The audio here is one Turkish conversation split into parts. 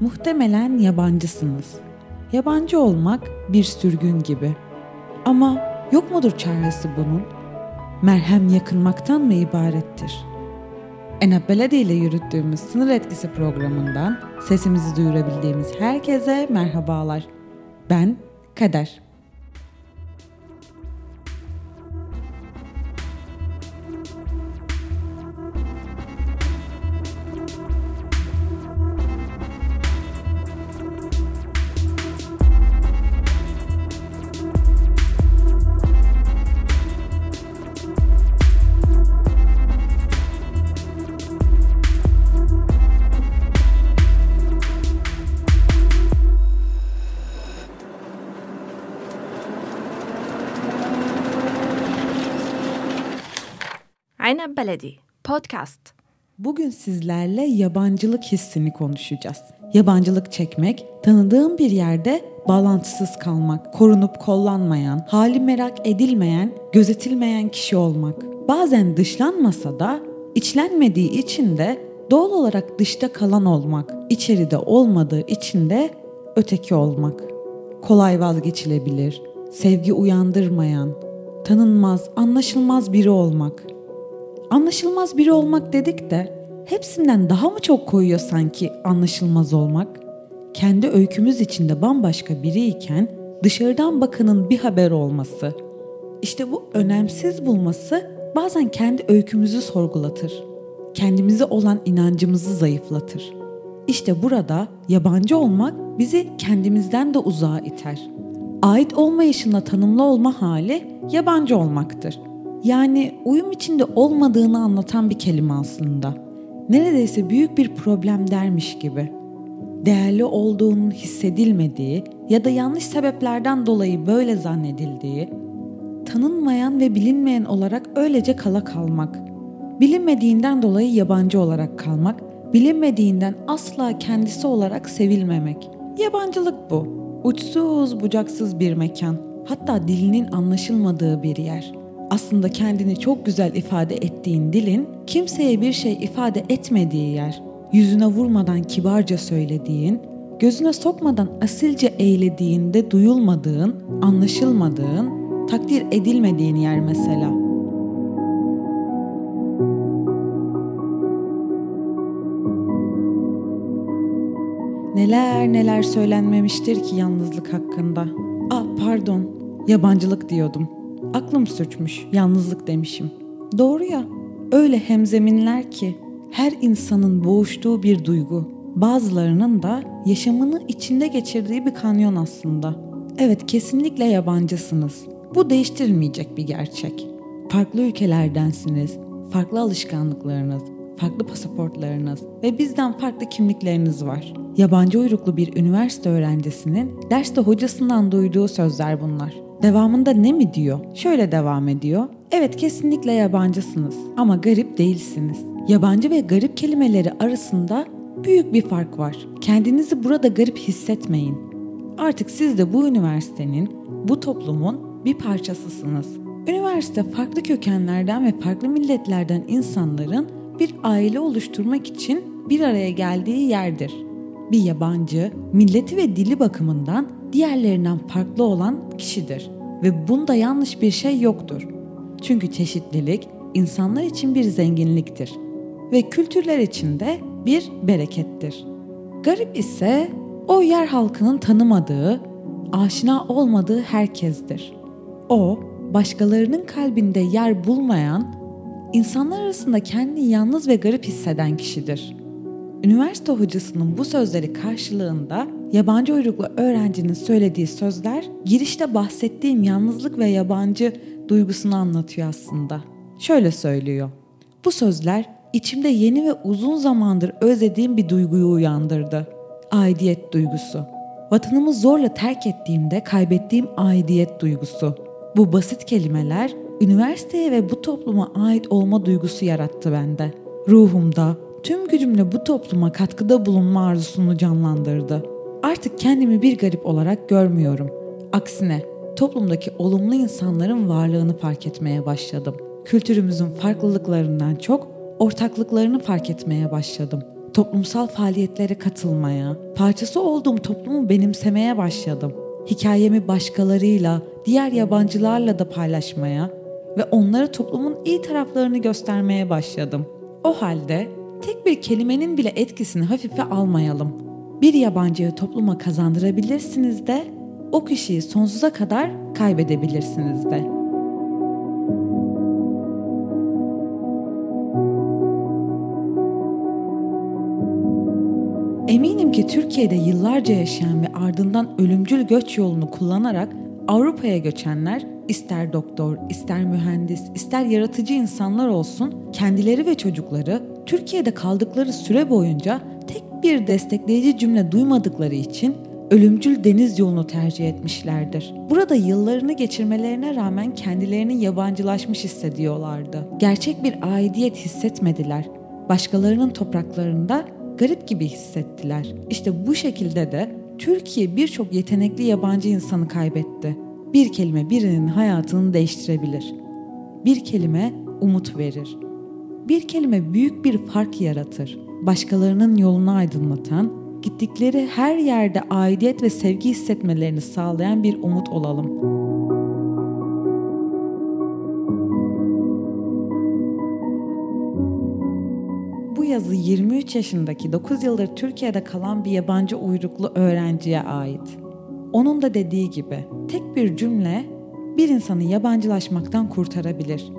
Muhtemelen yabancısınız. Yabancı olmak bir sürgün gibi. Ama yok mudur çaresi bunun? Merhem yakınmaktan mı ibarettir? Enab Beledi ile yürüttüğümüz sınır etkisi programından sesimizi duyurabildiğimiz herkese merhabalar. Ben Kader. Aynen Beledi Podcast. Bugün sizlerle yabancılık hissini konuşacağız. Yabancılık çekmek, tanıdığım bir yerde bağlantısız kalmak, korunup kollanmayan, hali merak edilmeyen, gözetilmeyen kişi olmak. Bazen dışlanmasa da içlenmediği için de doğal olarak dışta kalan olmak, içeride olmadığı için de öteki olmak. Kolay vazgeçilebilir, sevgi uyandırmayan, tanınmaz, anlaşılmaz biri olmak. Anlaşılmaz biri olmak dedik de hepsinden daha mı çok koyuyor sanki anlaşılmaz olmak? Kendi öykümüz içinde bambaşka biriyken dışarıdan bakanın bir haber olması. İşte bu önemsiz bulması bazen kendi öykümüzü sorgulatır. Kendimize olan inancımızı zayıflatır. İşte burada yabancı olmak bizi kendimizden de uzağa iter. Ait olmayışında tanımlı olma hali yabancı olmaktır. Yani uyum içinde olmadığını anlatan bir kelime aslında. Neredeyse büyük bir problem dermiş gibi. Değerli olduğunun hissedilmediği ya da yanlış sebeplerden dolayı böyle zannedildiği, tanınmayan ve bilinmeyen olarak öylece kala kalmak, bilinmediğinden dolayı yabancı olarak kalmak, bilinmediğinden asla kendisi olarak sevilmemek. Yabancılık bu. Uçsuz bucaksız bir mekan. Hatta dilinin anlaşılmadığı bir yer aslında kendini çok güzel ifade ettiğin dilin kimseye bir şey ifade etmediği yer. Yüzüne vurmadan kibarca söylediğin, gözüne sokmadan asilce eğlediğinde duyulmadığın, anlaşılmadığın, takdir edilmediğin yer mesela. Neler neler söylenmemiştir ki yalnızlık hakkında. Ah pardon, yabancılık diyordum. Aklım suçmuş, yalnızlık demişim. Doğru ya, öyle hemzeminler ki her insanın boğuştuğu bir duygu. Bazılarının da yaşamını içinde geçirdiği bir kanyon aslında. Evet kesinlikle yabancısınız. Bu değiştirilmeyecek bir gerçek. Farklı ülkelerdensiniz, farklı alışkanlıklarınız, farklı pasaportlarınız ve bizden farklı kimlikleriniz var. Yabancı uyruklu bir üniversite öğrencisinin derste hocasından duyduğu sözler bunlar. Devamında ne mi diyor? Şöyle devam ediyor. Evet kesinlikle yabancısınız ama garip değilsiniz. Yabancı ve garip kelimeleri arasında büyük bir fark var. Kendinizi burada garip hissetmeyin. Artık siz de bu üniversitenin, bu toplumun bir parçasısınız. Üniversite farklı kökenlerden ve farklı milletlerden insanların bir aile oluşturmak için bir araya geldiği yerdir. Bir yabancı, milleti ve dili bakımından diğerlerinden farklı olan kişidir ve bunda yanlış bir şey yoktur. Çünkü çeşitlilik insanlar için bir zenginliktir ve kültürler için de bir berekettir. Garip ise o yer halkının tanımadığı, aşina olmadığı herkestir. O, başkalarının kalbinde yer bulmayan, insanlar arasında kendini yalnız ve garip hisseden kişidir. Üniversite hocasının bu sözleri karşılığında yabancı uyruklu öğrencinin söylediği sözler girişte bahsettiğim yalnızlık ve yabancı duygusunu anlatıyor aslında. Şöyle söylüyor. Bu sözler içimde yeni ve uzun zamandır özlediğim bir duyguyu uyandırdı. Aidiyet duygusu. Vatanımı zorla terk ettiğimde kaybettiğim aidiyet duygusu. Bu basit kelimeler üniversiteye ve bu topluma ait olma duygusu yarattı bende. Ruhumda, tüm gücümle bu topluma katkıda bulunma arzusunu canlandırdı. Artık kendimi bir garip olarak görmüyorum. Aksine toplumdaki olumlu insanların varlığını fark etmeye başladım. Kültürümüzün farklılıklarından çok ortaklıklarını fark etmeye başladım. Toplumsal faaliyetlere katılmaya, parçası olduğum toplumu benimsemeye başladım. Hikayemi başkalarıyla, diğer yabancılarla da paylaşmaya ve onlara toplumun iyi taraflarını göstermeye başladım. O halde tek bir kelimenin bile etkisini hafife almayalım. Bir yabancıyı topluma kazandırabilirsiniz de o kişiyi sonsuza kadar kaybedebilirsiniz de. Eminim ki Türkiye'de yıllarca yaşayan ve ardından ölümcül göç yolunu kullanarak Avrupa'ya göçenler ister doktor, ister mühendis, ister yaratıcı insanlar olsun kendileri ve çocukları Türkiye'de kaldıkları süre boyunca bir destekleyici cümle duymadıkları için ölümcül deniz yolunu tercih etmişlerdir. Burada yıllarını geçirmelerine rağmen kendilerini yabancılaşmış hissediyorlardı. Gerçek bir aidiyet hissetmediler. Başkalarının topraklarında garip gibi hissettiler. İşte bu şekilde de Türkiye birçok yetenekli yabancı insanı kaybetti. Bir kelime birinin hayatını değiştirebilir. Bir kelime umut verir. Bir kelime büyük bir fark yaratır. Başkalarının yolunu aydınlatan, gittikleri her yerde aidiyet ve sevgi hissetmelerini sağlayan bir umut olalım.'' yazı 23 yaşındaki 9 yıldır Türkiye'de kalan bir yabancı uyruklu öğrenciye ait. Onun da dediği gibi tek bir cümle bir insanı yabancılaşmaktan kurtarabilir.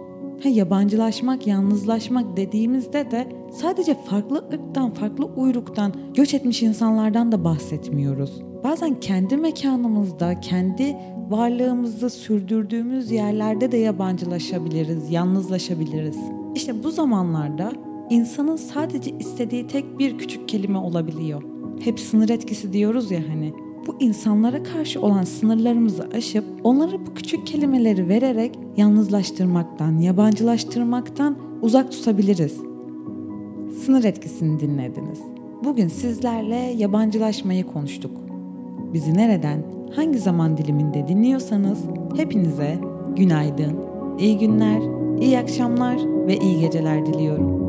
Ha, yabancılaşmak, yalnızlaşmak dediğimizde de sadece farklı ırktan, farklı uyruktan göç etmiş insanlardan da bahsetmiyoruz. Bazen kendi mekanımızda, kendi varlığımızı sürdürdüğümüz yerlerde de yabancılaşabiliriz, yalnızlaşabiliriz. İşte bu zamanlarda insanın sadece istediği tek bir küçük kelime olabiliyor. Hep sınır etkisi diyoruz ya hani. Bu insanlara karşı olan sınırlarımızı aşıp onlara bu küçük kelimeleri vererek yalnızlaştırmaktan, yabancılaştırmaktan uzak tutabiliriz. Sınır etkisini dinlediniz. Bugün sizlerle yabancılaşmayı konuştuk. Bizi nereden, hangi zaman diliminde dinliyorsanız hepinize günaydın, iyi günler, iyi akşamlar ve iyi geceler diliyorum.